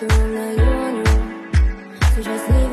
through another one room. So just leave.